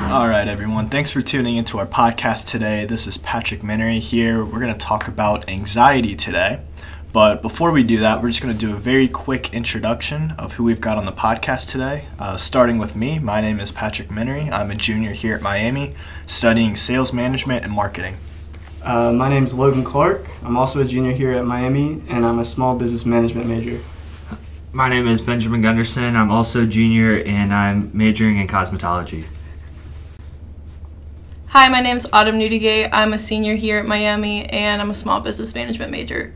All right, everyone. Thanks for tuning into our podcast today. This is Patrick Minery here. We're going to talk about anxiety today. But before we do that, we're just going to do a very quick introduction of who we've got on the podcast today. Uh, starting with me, my name is Patrick Minery. I'm a junior here at Miami, studying sales management and marketing. Uh, my name is Logan Clark. I'm also a junior here at Miami, and I'm a small business management major. My name is Benjamin Gunderson. I'm also a junior, and I'm majoring in cosmetology. Hi, my name is Autumn Newdigate. I'm a senior here at Miami, and I'm a small business management major.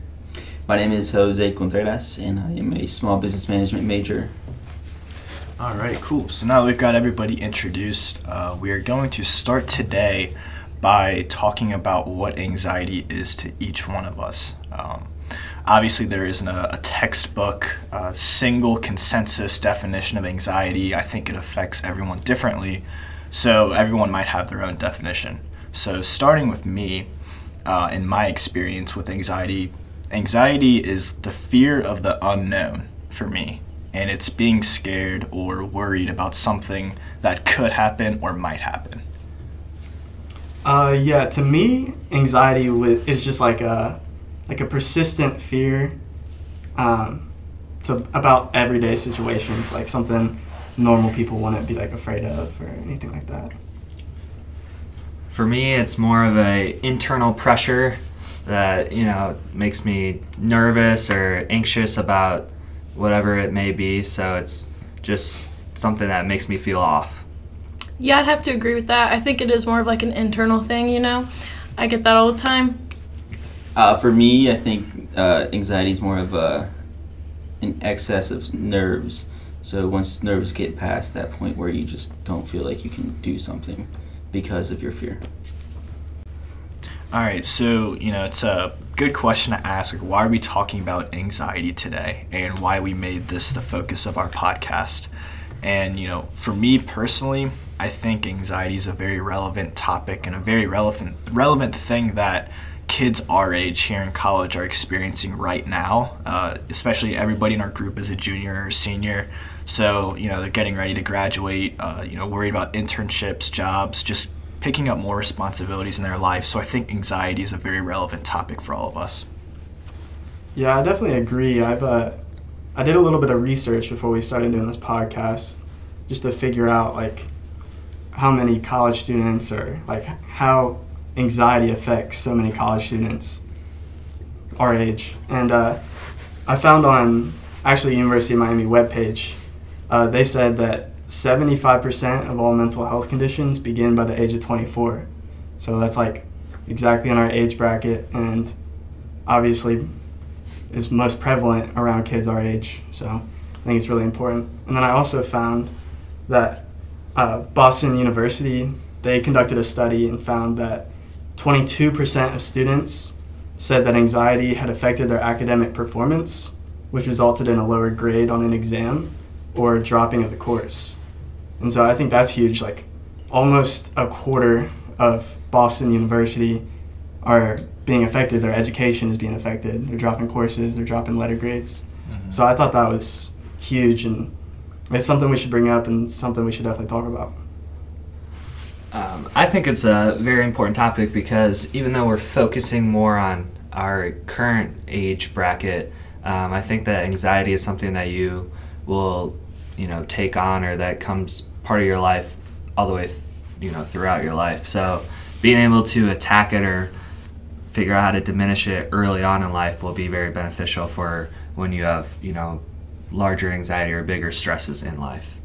My name is Jose Contreras, and I am a small business management major. All right, cool. So now that we've got everybody introduced, uh, we are going to start today by talking about what anxiety is to each one of us. Um, obviously, there isn't a, a textbook, uh, single consensus definition of anxiety. I think it affects everyone differently. So everyone might have their own definition. So, starting with me, uh, in my experience with anxiety, anxiety is the fear of the unknown for me. And it's being scared or worried about something that could happen or might happen. Uh, yeah, to me, anxiety wi- is just like a like a persistent fear um, to about everyday situations, like something normal people wouldn't be like afraid of or anything like that. For me, it's more of a internal pressure that you know makes me nervous or anxious about whatever it may be. So it's just something that makes me feel off. Yeah, I'd have to agree with that. I think it is more of like an internal thing, you know? I get that all the time. Uh, for me, I think uh, anxiety is more of a an excess of nerves. So once nerves get past that point where you just don't feel like you can do something because of your fear. All right, so you know it's a good question to ask. Why are we talking about anxiety today, and why we made this the focus of our podcast? And you know, for me personally, I think anxiety is a very relevant topic and a very relevant relevant thing that kids our age here in college are experiencing right now. Uh, especially everybody in our group is a junior or senior, so you know they're getting ready to graduate. Uh, you know, worried about internships, jobs, just picking up more responsibilities in their life. So I think anxiety is a very relevant topic for all of us. Yeah, I definitely agree. I've uh, I did a little bit of research before we started doing this podcast, just to figure out like how many college students or like how anxiety affects so many college students our age. And uh, I found on actually University of Miami webpage, uh, they said that 75% of all mental health conditions begin by the age of 24. So that's like exactly in our age bracket and obviously is most prevalent around kids our age. So I think it's really important. And then I also found that uh, Boston University they conducted a study and found that 22% of students said that anxiety had affected their academic performance, which resulted in a lower grade on an exam or dropping of the course. And so I think that's huge. Like almost a quarter of Boston University are being affected. Their education is being affected. They're dropping courses. They're dropping letter grades. Mm-hmm. So I thought that was huge, and it's something we should bring up and something we should definitely talk about. Um, I think it's a very important topic because even though we're focusing more on our current age bracket, um, I think that anxiety is something that you will, you know, take on or that comes part of your life all the way, th- you know, throughout your life. So being able to attack it or figure out how to diminish it early on in life will be very beneficial for when you have, you know, larger anxiety or bigger stresses in life.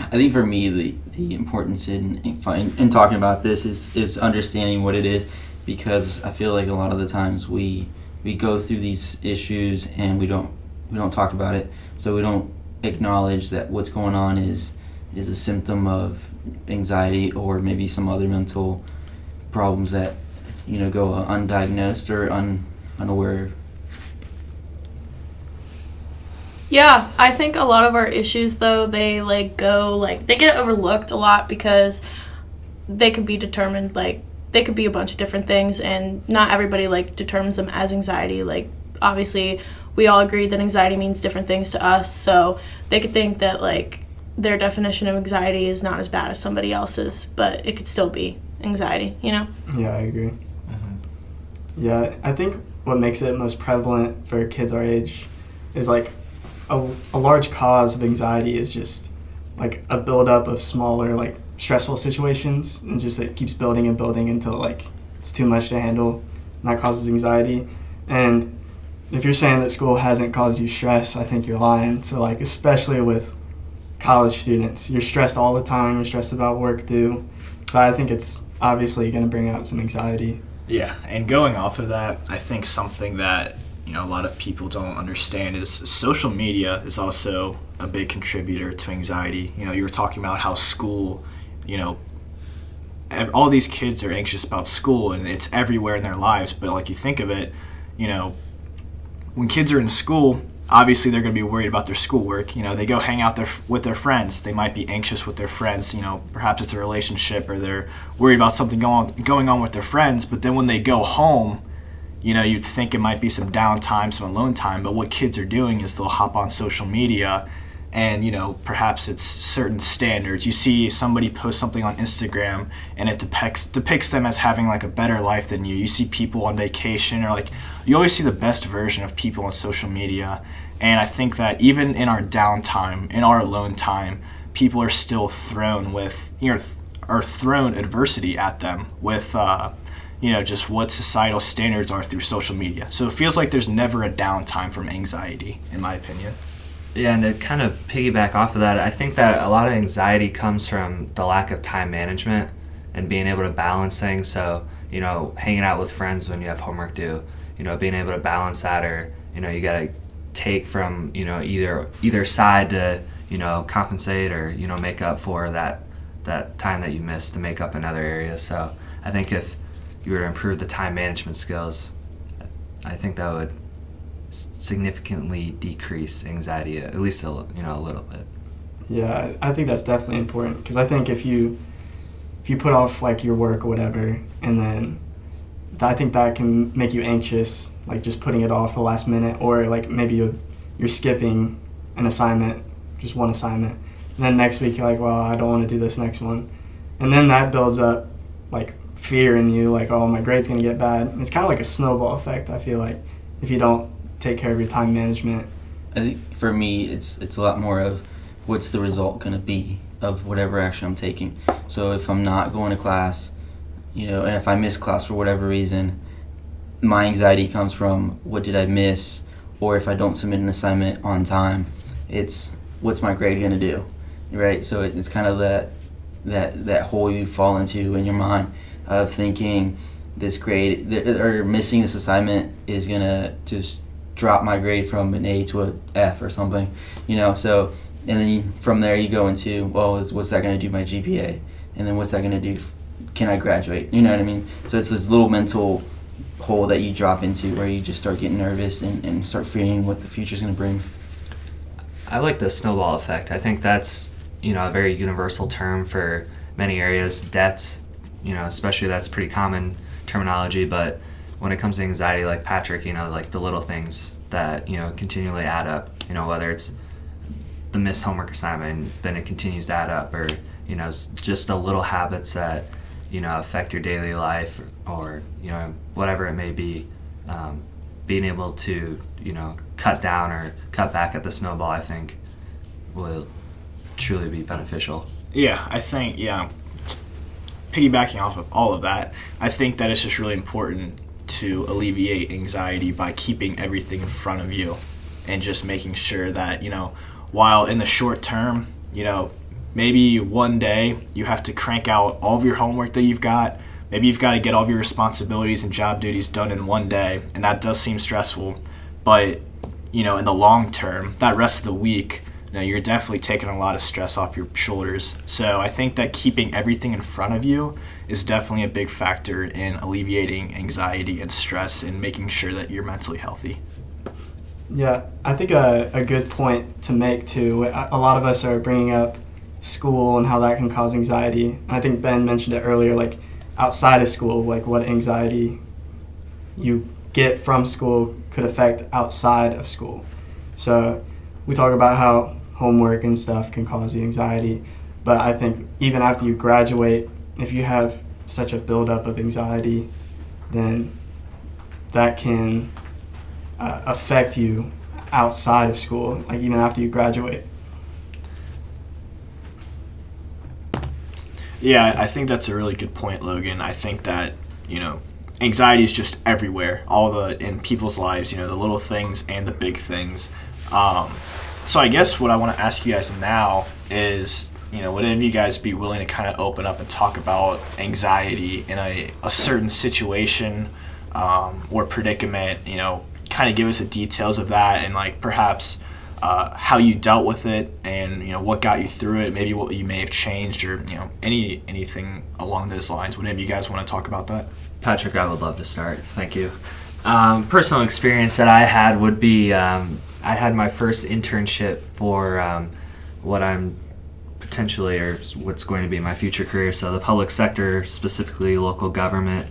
I think for me, the, the importance in, in, in talking about this is, is understanding what it is because I feel like a lot of the times we we go through these issues and we don't we don't talk about it so we don't acknowledge that what's going on is is a symptom of anxiety or maybe some other mental problems that you know go undiagnosed or un, unaware Yeah, I think a lot of our issues though, they like go like they get overlooked a lot because they could be determined like they could be a bunch of different things and not everybody like determines them as anxiety. Like obviously we all agree that anxiety means different things to us, so they could think that like their definition of anxiety is not as bad as somebody else's, but it could still be anxiety, you know? Yeah, I agree. Mm-hmm. Yeah, I think what makes it most prevalent for kids our age is like a, a large cause of anxiety is just like a buildup of smaller like stressful situations and just it keeps building and building until like it's too much to handle and that causes anxiety and if you're saying that school hasn't caused you stress i think you're lying so like especially with college students you're stressed all the time you're stressed about work due so i think it's obviously going to bring up some anxiety Yeah, and going off of that, I think something that you know a lot of people don't understand is social media is also a big contributor to anxiety. You know, you were talking about how school, you know, all these kids are anxious about school and it's everywhere in their lives. But like you think of it, you know, when kids are in school, obviously they're going to be worried about their schoolwork. You know, they go hang out their, with their friends. They might be anxious with their friends. You know, perhaps it's a relationship or they're worried about something going going on with their friends. But then when they go home, you know, you'd think it might be some downtime, some alone time. But what kids are doing is they'll hop on social media and you know perhaps it's certain standards you see somebody post something on instagram and it depicts depicts them as having like a better life than you you see people on vacation or like you always see the best version of people on social media and i think that even in our downtime in our alone time people are still thrown with you know th- are thrown adversity at them with uh, you know just what societal standards are through social media so it feels like there's never a downtime from anxiety in my opinion Yeah, and to kind of piggyback off of that, I think that a lot of anxiety comes from the lack of time management and being able to balance things. So, you know, hanging out with friends when you have homework due, you know, being able to balance that or, you know, you got to take from, you know, either either side to, you know, compensate or, you know, make up for that that time that you missed to make up in other areas. So, I think if you were to improve the time management skills, I think that would significantly decrease anxiety at least a you know a little bit Yeah, I think that's definitely important because I think if you if you put off like your work or whatever, and then th- I think that can make you anxious, like just putting it off the last minute, or like maybe you you're skipping an assignment, just one assignment, and then next week you're like, well, I don't want to do this next one, and then that builds up like fear in you, like oh my grade's gonna get bad. And it's kind of like a snowball effect. I feel like if you don't take care of your time management. I think for me, it's it's a lot more of what's the result going to be of whatever action I'm taking. So if I'm not going to class, you know, and if I miss class for whatever reason, my anxiety comes from what did I miss, or if I don't submit an assignment on time, it's what's my grade going to do, right? So it, it's kind of that that that hole you fall into in your mind of thinking this grade th- or missing this assignment is gonna just drop my grade from an A to a F or something, you know. So and then you, from there you go into well, is, what's that gonna do my GPA, and then what's that gonna do? Can I graduate? You know what I mean? So it's this little mental hole that you drop into where you just start getting nervous and, and start fearing what the future's gonna bring. i like the snowball effect i think that's you know a very universal term for many areas debts you know especially that's pretty common terminology but when it comes to anxiety like patrick you know like the little things that you know continually add up you know whether it's the missed homework assignment then it continues to add up or you know just the little habits that you know affect your daily life or you know whatever it may be um, being able to you know cut down or cut back at the snowball i think will truly be beneficial Yeah, I think yeah. Piggybacking off of all of that, I think that it's just really important to alleviate anxiety by keeping everything in front of you and just making sure that, you know, while in the short term, you know, maybe one day you have to crank out all of your homework that you've got. Maybe you've got to get all of your responsibilities and job duties done in one day, and that does seem stressful. But, you know, in the long term, that rest of the week, you know, you're definitely taking a lot of stress off your shoulders. So I think that keeping everything in front of you is definitely a big factor in alleviating anxiety and stress and making sure that you're mentally healthy. Yeah, I think a, a good point to make too. A a lot of us are bringing up school and how that can cause anxiety. And I think Ben mentioned it earlier, like outside of school, like what anxiety you get from school could affect outside of school. So we talk about how homework and stuff can cause the anxiety. But I think even after you graduate, if you have such a buildup of anxiety, then that can uh, affect you outside of school, like even after you graduate. Yeah, I think that's a really good point, Logan. I think that, you know, anxiety is just everywhere, all the in people's lives, you know, the little things and the big things. Um, so I guess what I want to ask you guys now is, you know, would any of you guys be willing to kind of open up and talk about anxiety in a, a certain situation um, or predicament, you know, kind of give us the details of that and like perhaps uh, how you dealt with it and you know what got you through it maybe what you may have changed or you know any anything along those lines of you guys want to talk about that Patrick, I would love to start. Thank you. Um, personal experience that I had would be um, I had my first internship for um, what I'm potentially or what's going to be my future career. So, the public sector, specifically local government.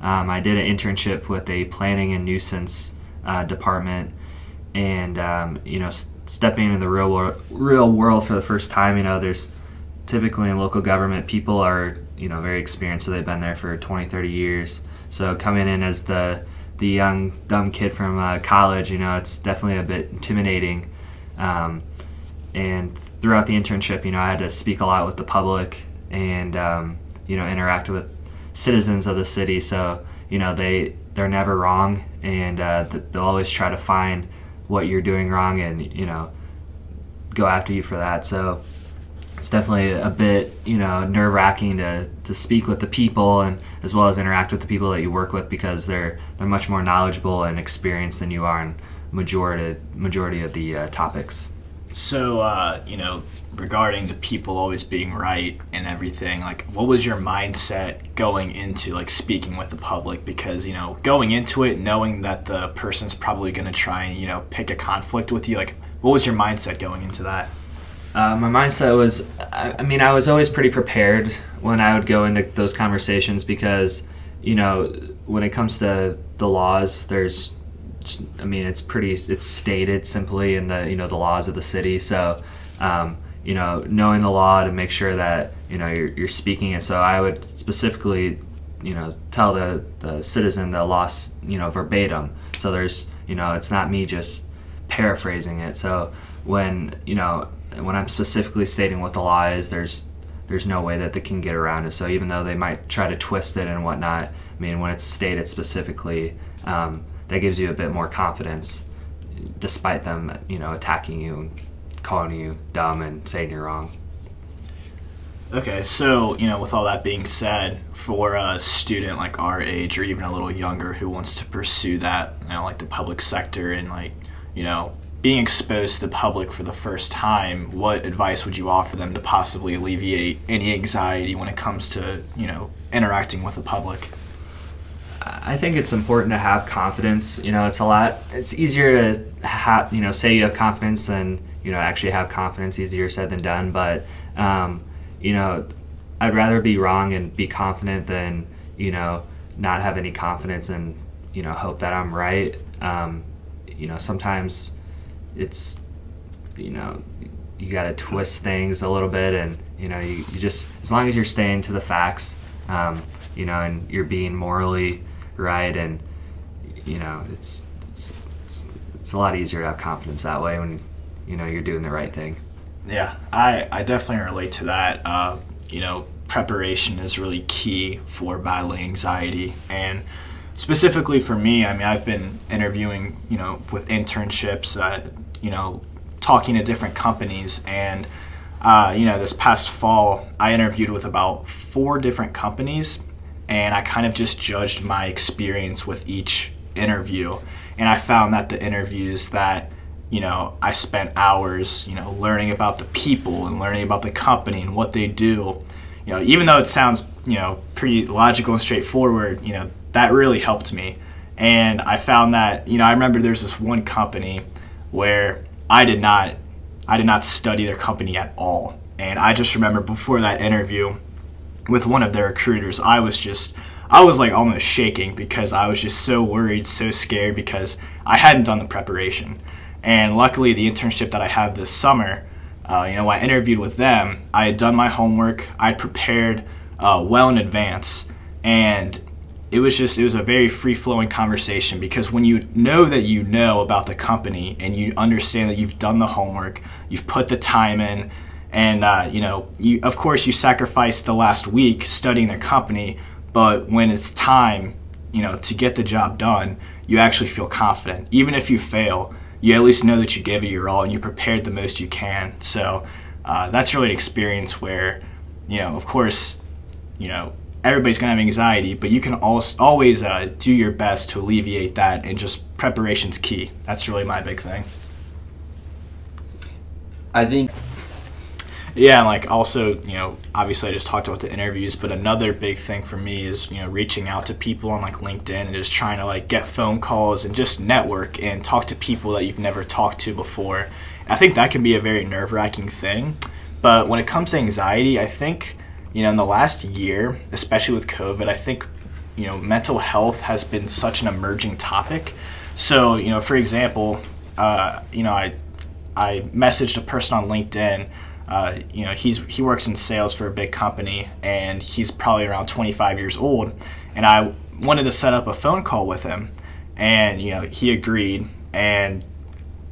Um, I did an internship with a planning and nuisance uh, department, and um, you know, stepping into the real world, real world for the first time. You know, there's typically in local government, people are you know very experienced, so they've been there for 20, 30 years. So coming in as the the young dumb kid from uh, college, you know, it's definitely a bit intimidating. Um, and throughout the internship, you know, I had to speak a lot with the public and um, you know interact with citizens of the city. So you know they they're never wrong, and uh, they'll always try to find what you're doing wrong, and you know go after you for that. So it's definitely a bit you know nerve wracking to, to speak with the people and as well as interact with the people that you work with because they're they're much more knowledgeable and experienced than you are in majority majority of the uh, topics. So, uh, you know, regarding the people always being right and everything, like, what was your mindset going into like speaking with the public? Because you know, going into it, knowing that the person's probably going to try and you know pick a conflict with you, like, what was your mindset going into that? Uh, my mindset was, I, I mean, I was always pretty prepared when I would go into those conversations because, you know, when it comes to the laws, there's, I mean, it's pretty, it's stated simply in the, you know, the laws of the city. So, um, you know, knowing the law to make sure that, you know, you're, you're speaking it. So I would specifically, you know, tell the, the citizen the law, you know, verbatim. So there's, you know, it's not me just paraphrasing it. So when, you know, when I'm specifically stating what the law is, there's there's no way that they can get around it. So even though they might try to twist it and whatnot, I mean, when it's stated specifically, um, that gives you a bit more confidence, despite them, you know, attacking you, calling you dumb, and saying you're wrong. Okay, so you know, with all that being said, for a student like our age or even a little younger who wants to pursue that, you know, like the public sector and like, you know, being exposed to the public for the first time, what advice would you offer them to possibly alleviate any anxiety when it comes to, you know, interacting with the public? I think it's important to have confidence. You know, it's a lot. It's easier to have, you know, say you have confidence than you know actually have confidence. Easier said than done. But um, you know, I'd rather be wrong and be confident than you know not have any confidence and you know hope that I'm right. Um, you know, sometimes it's you know you got to twist things a little bit, and you know you, you just as long as you're staying to the facts, um, you know, and you're being morally right, and you know it's it's it's, it's a lot easier to have confidence that way when you know you're doing the right thing. Yeah, I, I definitely relate to that. Uh, you know, preparation is really key for battling anxiety. And specifically for me, I mean, I've been interviewing, you know, with internships, uh, you know, talking to different companies. And, uh, you know, this past fall, I interviewed with about four different companies. And I kind of just judged my experience with each interview. And I found that the interviews that you know, I spent hours, you know, learning about the people and learning about the company and what they do. You know, even though it sounds, you know, pretty logical and straightforward, you know, that really helped me. And I found that, you know, I remember there's this one company where I did not I did not study their company at all. And I just remember before that interview with one of their recruiters, I was just I was like almost shaking because I was just so worried, so scared because I hadn't done the preparation. And luckily, the internship that I have this summer, uh, you know, I interviewed with them, I had done my homework, I prepared uh, well in advance, and it was just it was a very free flowing conversation because when you know that you know about the company and you understand that you've done the homework, you've put the time in, and uh, you know you of course you sacrificed the last week studying the company, but when it's time, you know to get the job done, you actually feel confident. Even if you fail, you at least know that you gave it your all and you prepared the most you can. So uh, that's really an experience where, you know, of course, you know everybody's gonna have anxiety, but you can always always uh, do your best to alleviate that, and just preparation's key. That's really my big thing. I think Yeah, and like also, you know, obviously I just talked about the interviews, but another big thing for me is, you know, reaching out to people on like LinkedIn and just trying to like get phone calls and just network and talk to people that you've never talked to before. I think that can be a very nerve-wracking thing, but when it comes to anxiety, I think, you know, in the last year, especially with COVID, I think, you know, mental health has been such an emerging topic. So, you know, for example, uh, you know, I I messaged a person on LinkedIn. Uh, you know, he's he works in sales for a big company, and he's probably around 25 years old. And I wanted to set up a phone call with him, and you know, he agreed. And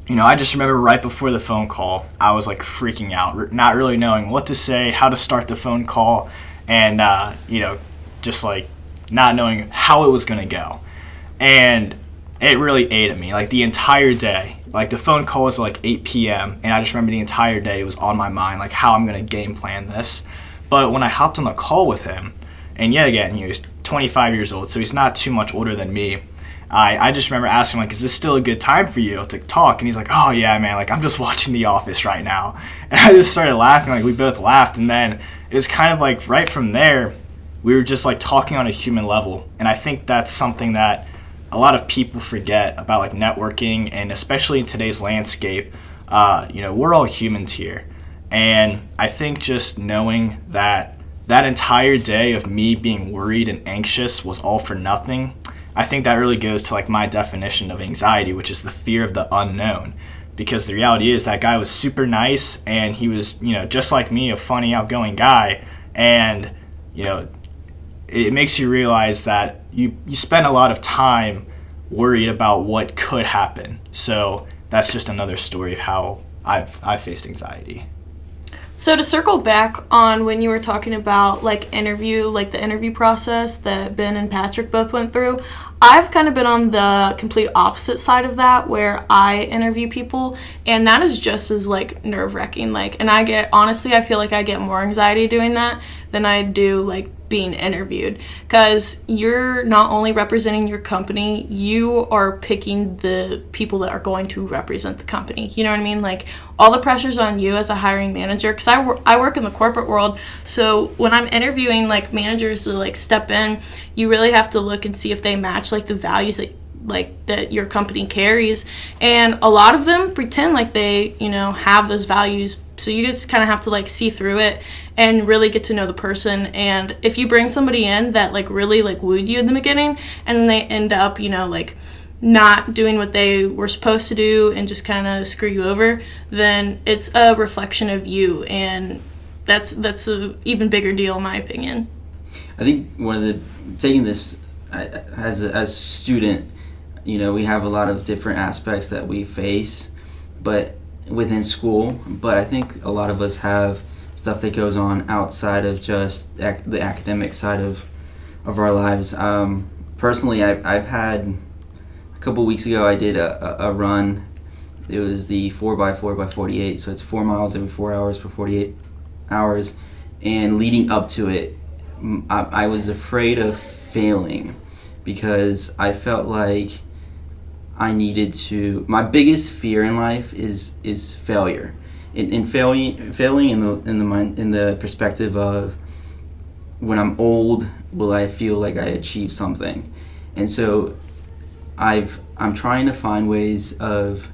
you know, I just remember right before the phone call, I was like freaking out, not really knowing what to say, how to start the phone call, and uh, you know, just like not knowing how it was going to go. And it really ate at me like the entire day. Like the phone call was like 8 p.m. and I just remember the entire day was on my mind, like how I'm gonna game plan this. But when I hopped on the call with him, and yet again he was 25 years old, so he's not too much older than me. I, I just remember asking like, is this still a good time for you to talk? And he's like, oh yeah, man, like I'm just watching The Office right now. And I just started laughing, like we both laughed, and then it was kind of like right from there, we were just like talking on a human level, and I think that's something that a lot of people forget about like networking and especially in today's landscape uh, you know we're all humans here. And i think just knowing that that entire day of me being worried and anxious was all for nothing i think that really goes to like my definition of anxiety which is the fear of the unknown. Because the reality is that guy was super nice and he was you know just like me a funny outgoing guy. And you know it makes you realize that you, you spend a lot of time worried about what could happen. So that's just another story of how I've, I've faced anxiety. So to circle back on when you were talking about like interview, like the interview process that Ben and Patrick both went through, I've kind of been on the complete opposite side of that where I interview people and that is just as like nerve-wracking like and I get honestly I feel like I get more anxiety doing that than I do like being interviewed because you're not only representing your company, you are picking the people that are going to represent the company. You know what I mean? Like all the pressure's on you as a hiring manager because I, I work in the corporate world. So when I'm interviewing like managers to like step in, you really have to look and see if they match like the values that like that your company carries. And a lot of them pretend like they you know have those values. So you just kind of have to like see through it and really get to know the person. And if you bring somebody in that like really like wooed you in the beginning and they end up you know like not doing what they were supposed to do and just kind of screw you over then it's a reflection of you. And that's that's a even bigger deal in my opinion. I think one of the taking this as a, as a student, you know, we have a lot of different aspects that we face, but within school. But I think a lot of us have stuff that goes on outside of just ac- the academic side of of our lives. Um, personally, I've, I've had a couple weeks ago. I did a, a, run. It was the four by four by forty eight, so it's four miles every four hours for forty eight hours. And leading up to it, I was afraid of failing because I felt like I needed to. My biggest fear in life is is failure. In failing, failing in the in the mind in the perspective of when I'm old, will I feel like I achieved something? And so, I've I'm trying to find ways of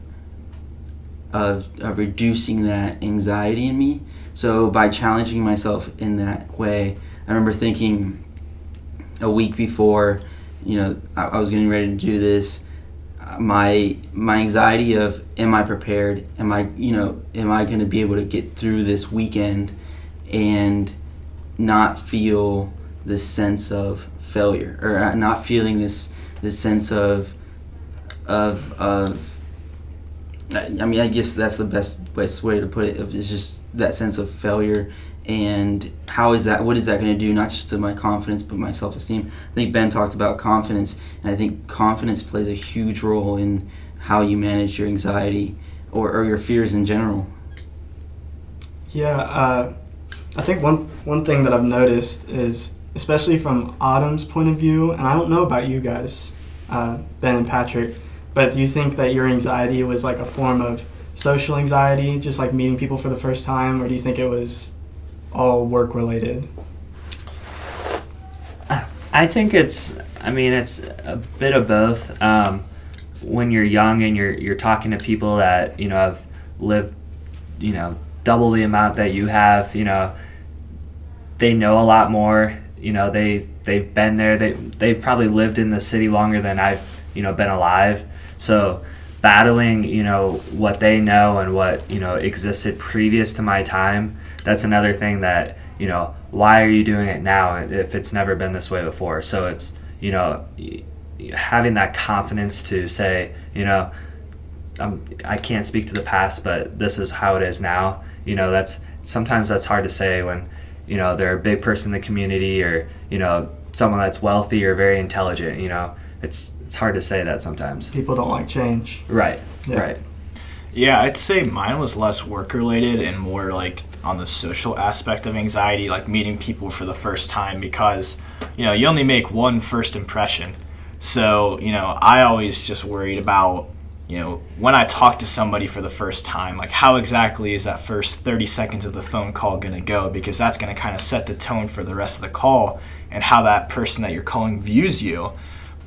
of, of reducing that anxiety in me. So by challenging myself in that way, I remember thinking a week before, you know, I, I was getting ready to do this. My my anxiety of am I prepared? Am I you know am I going to be able to get through this weekend and not feel this sense of failure or uh, not feeling this this sense of of of I mean I guess that's the best best way to put it. it is just that sense of failure and how is that what is that going to do not just to my confidence but my self-esteem? I think ben talked about confidence and i think confidence plays a huge role in how you manage your anxiety or, or your fears in general. Yeah uh, i think one one thing that i've noticed is especially from autumn's point of view and i don't know about you guys uh, ben and patrick but do you think that your anxiety was like a form of social anxiety just like meeting people for the first time or do you think it was all work related? I think it's. I mean, it's a bit of both. Um, when you're young and you're you're talking to people that you know have lived, you know, double the amount that you have, you know, they know a lot more. You know, they they've been there. They they've probably lived in the city longer than I've you know been alive. So battling, you know, what they know and what you know existed previous to my time that's another thing that you know why are you doing it now if it's never been this way before? So it's you know having that confidence to say you know I'm, i can't speak to the past but this is how it is now. You know that's sometimes that's hard to say when you know they're a big person in the community or you know someone that's wealthy or very intelligent you know. It's it's hard to say that sometimes. People don't like change. Right yeah. right. Yeah i'd say mine was less work related and more like on the social aspect of anxiety, like meeting people for the first time, because you know you only make one first impression. So you know I always just worried about you know when I talk to somebody for the first time, like how exactly is that first 30 seconds of the phone call gonna go? Because that's gonna kind of set the tone for the rest of the call and how that person that you're calling views you.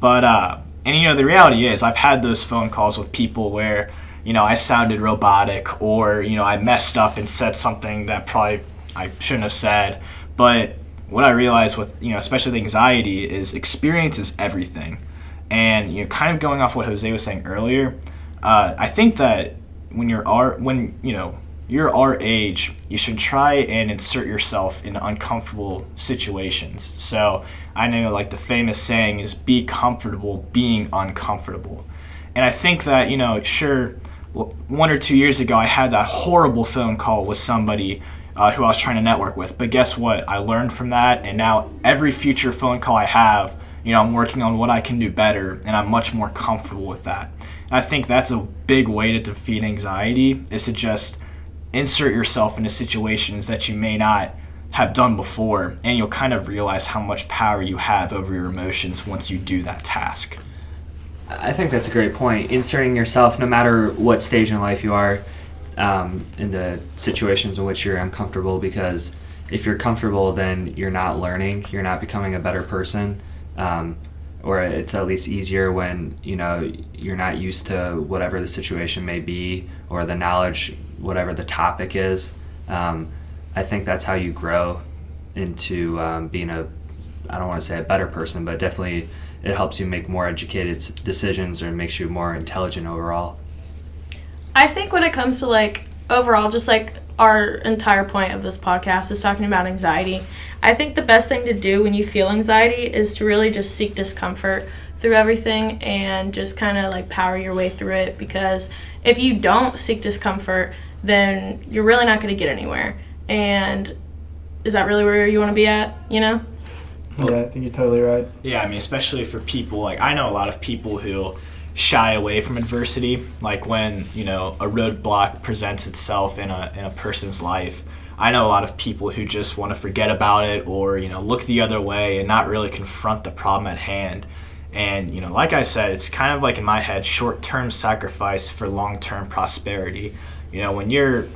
But uh, and you know the reality is I've had those phone calls with people where you know, I sounded robotic or, you know, I messed up and said something that probably I shouldn't have said. But what I realized with, you know, especially the anxiety is experience is everything. And, you know, kind of going off what Jose was saying earlier, uh, I think that when you're our, when, you know, you're our age, you should try and insert yourself in uncomfortable situations. So I know, like, the famous saying is be comfortable being uncomfortable. And I think that, you know, sure, one or two years ago, I had that horrible phone call with somebody uh, who I was trying to network with. But guess what? I learned from that, and now every future phone call I have, you know, I'm working on what I can do better, and I'm much more comfortable with that. And I think that's a big way to defeat anxiety is to just insert yourself into situations that you may not have done before, and you'll kind of realize how much power you have over your emotions once you do that task. I think that's a great point. Inserting yourself, no matter what stage in life you are, um, into situations in which you're uncomfortable, because if you're comfortable, then you're not learning, you're not becoming a better person, um, or it's at least easier when you know you're not used to whatever the situation may be or the knowledge, whatever the topic is. Um, I think that's how you grow into um, being a, I don't want to say a better person, but definitely it helps you make more educated decisions or makes you more intelligent overall. I think when it comes to like overall, just like our entire point of this podcast is talking about anxiety. I think the best thing to do when you feel anxiety is to really just seek discomfort through everything and just kind of like power your way through it because if you don't seek discomfort, then you're really not going to get anywhere. And is that really where you want to be at, you know? Yeah, I think you're totally right. Yeah, I mean, especially for people like I know a lot of people who shy away from adversity, like when you know a roadblock presents itself in a in a person's life. I know a lot of people who just want to forget about it or you know look the other way and not really confront the problem at hand. And you know, like I said, it's kind of like in my head, short-term sacrifice for long-term prosperity. You know, when you're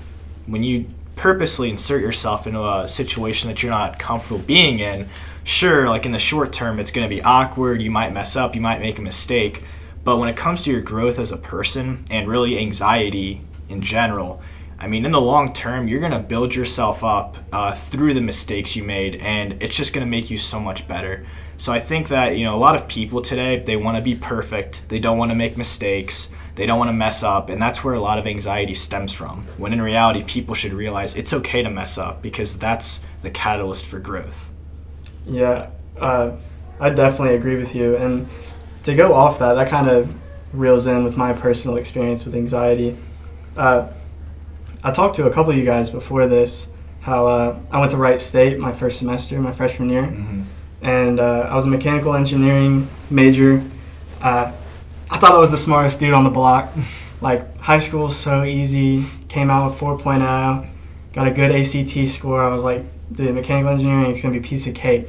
when you purposely insert yourself into a situation that you're not comfortable being in, sure, like in the short term, it's going to be awkward. You might mess up, you might make a mistake. But when it comes to your growth as a person and really anxiety in general, I mean, in the long term, you're going to build yourself up uh, through the mistakes you made, and it's just going to make you so much better. So I think that, you know, a lot of people today, they want to be perfect. They don't want to make mistakes. They don't want to mess up. And that's where a lot of anxiety stems from. When in reality, people should realize it's okay to mess up because that's the catalyst for growth. Yeah, uh, I definitely agree with you. And to go off that, that kind of reels in with my personal experience with anxiety. Uh, I talked to a couple of you guys before this how uh, I went to Wright State my first semester, my freshman year, Mm-hmm. and uh, I was a mechanical engineering major. Uh, I thought I was the smartest dude on the block. like high school was so easy. Came out with 4.0, got a good ACT score. I was like, dude, mechanical engineering is gonna be a piece of cake.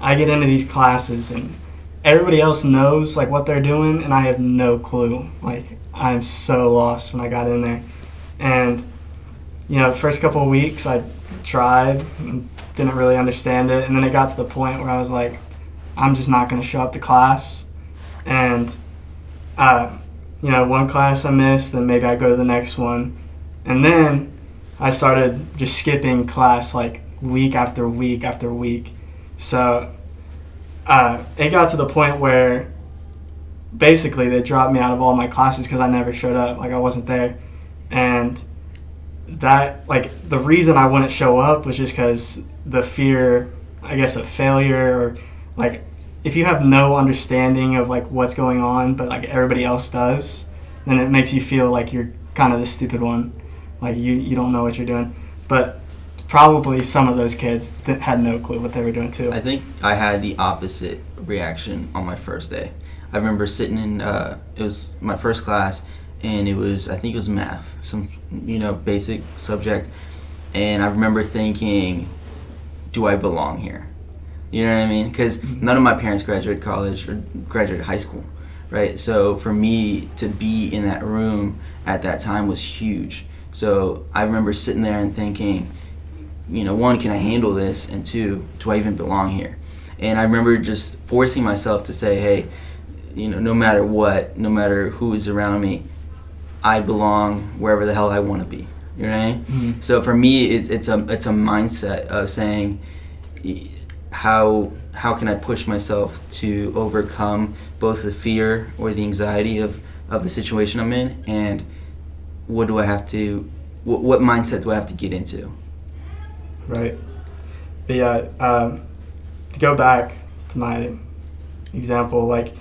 I get into these classes and everybody else knows like what they're doing, and I have no clue. Like I'm so lost when I got in there, and you know, first couple of weeks I tried and didn't really understand it, and then it got to the point where I was like, I'm just not going to show up to class, and uh, you know, one class I missed, then maybe I go to the next one, and then I started just skipping class like week after week after week, so uh, it got to the point where basically they dropped me out of all my classes because I never showed up, like I wasn't there, and that like the reason I wouldn't show up was just because the fear, I guess, of failure or like if you have no understanding of like what's going on, but like everybody else does, then it makes you feel like you're kind of the stupid one, like you you don't know what you're doing. But probably some of those kids th- had no clue what they were doing too. I think I had the opposite reaction on my first day. I remember sitting in uh, it was my first class, and it was I think it was math, some you know basic subject, and I remember thinking, do I belong here? You know what I mean? Because none of my parents graduated college or graduated high school, right? So for me to be in that room at that time was huge. So I remember sitting there and thinking, you know, one, can I handle this? And two, do I even belong here? And I remember just forcing myself to say, hey, you know, no matter what, no matter who is around me, I belong wherever the hell I want to be. You know what I mean? Mhm. So for me, it's, it's a it's a mindset of saying, how how can I push myself to overcome both the fear or the anxiety of of the situation I'm in, and what do I have to, what, what mindset do I have to get into? Right. But yeah, um, to go back to my example, like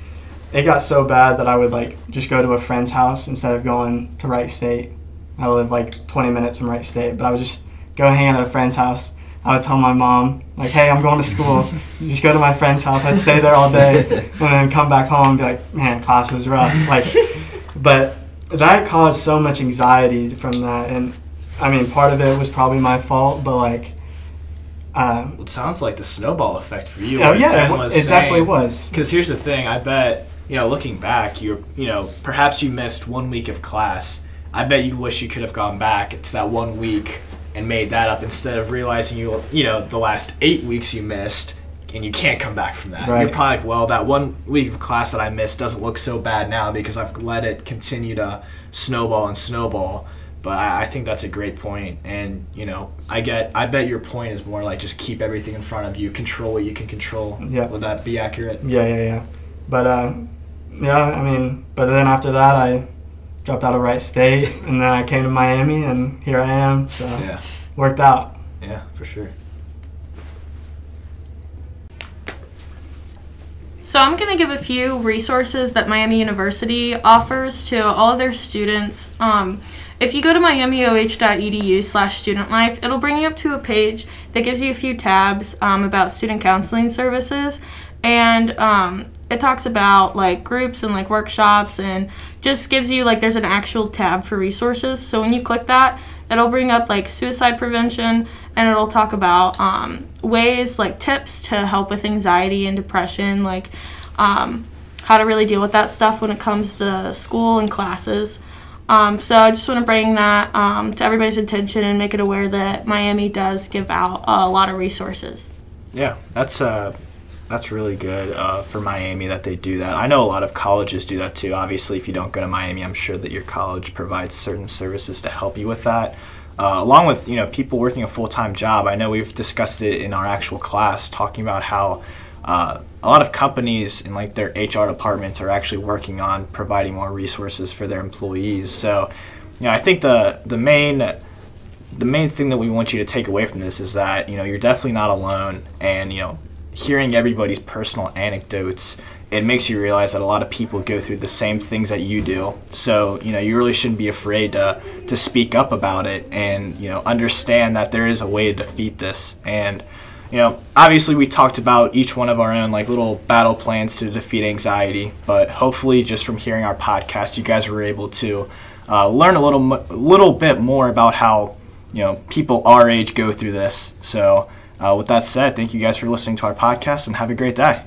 it got so bad that I would like just go to a friend's house instead of going to Wright State. I live like 20 minutes from Wright State, but I would just go hang out at a friend's house. I would tell my mom, like, hey, I'm going to school. just go to my friend's house. I'd stay there all day and then come back home and be like, man, class was rough. Like, but that caused so much anxiety from that. And I mean, part of it was probably my fault, but like, um, it sounds like the snowball effect for you. oh yeah, Ben it, was it definitely was. Because here's the thing, I bet you know, looking back, you're you know, perhaps you missed one week of class. I bet you wish you could have gone back to that one week and made that up instead of realizing you you know the last eight weeks you missed and you can't come back from that. Right. You're probably like, well, that one week of class that I missed doesn't look so bad now because I've let it continue to snowball and snowball. But I, I think that's a great point, and you know, I get. I bet your point is more like just keep everything in front of you, control what you can control. Yeah. Would that be accurate? Yeah, yeah, yeah. But uh, yeah, I mean, but then after that, I dropped out of Wright State, and then I came to Miami, and here I am. So Yeah. worked out. Yeah, for sure. So I'm going to give a few resources that Miami University offers to all of their students. Um, if you go to miamioh.edu slash student life, it'll bring you up to a page that gives you a few tabs um, about student counseling services. And um, it talks about like groups and like workshops and just gives you like there's an actual tab for resources. So when you click that, it'll bring up like suicide prevention and it'll talk about um, ways like tips to help with anxiety and depression like um, how to really deal with that stuff when it comes to school and classes um, so i just want to bring that um, to everybody's attention and make it aware that miami does give out a lot of resources Yeah, that's uh, That's really good uh, for Miami that they do that. I know a lot of colleges do that too. Obviously, if you don't go to Miami, I'm sure that your college provides certain services to help you with that. Uh, along with you know people working a full time job, I know we've discussed it in our actual class, talking about how uh, a lot of companies in like their HR departments are actually working on providing more resources for their employees. So, you know, I think the the main the main thing that we want you to take away from this is that you know you're definitely not alone, and you know hearing everybody's personal anecdotes, it makes you realize that a lot of people go through the same things that you do. So, you know, you really shouldn't be afraid to, to speak up about it and, you know, understand that there is a way to defeat this. And, you know, obviously we talked about each one of our own like little battle plans to defeat anxiety, but hopefully just from hearing our podcast, you guys were able to uh, learn a little, little bit more about how, you know, people our age go through this. So, uh, with that said, thank you guys for listening to our podcast and have a great day.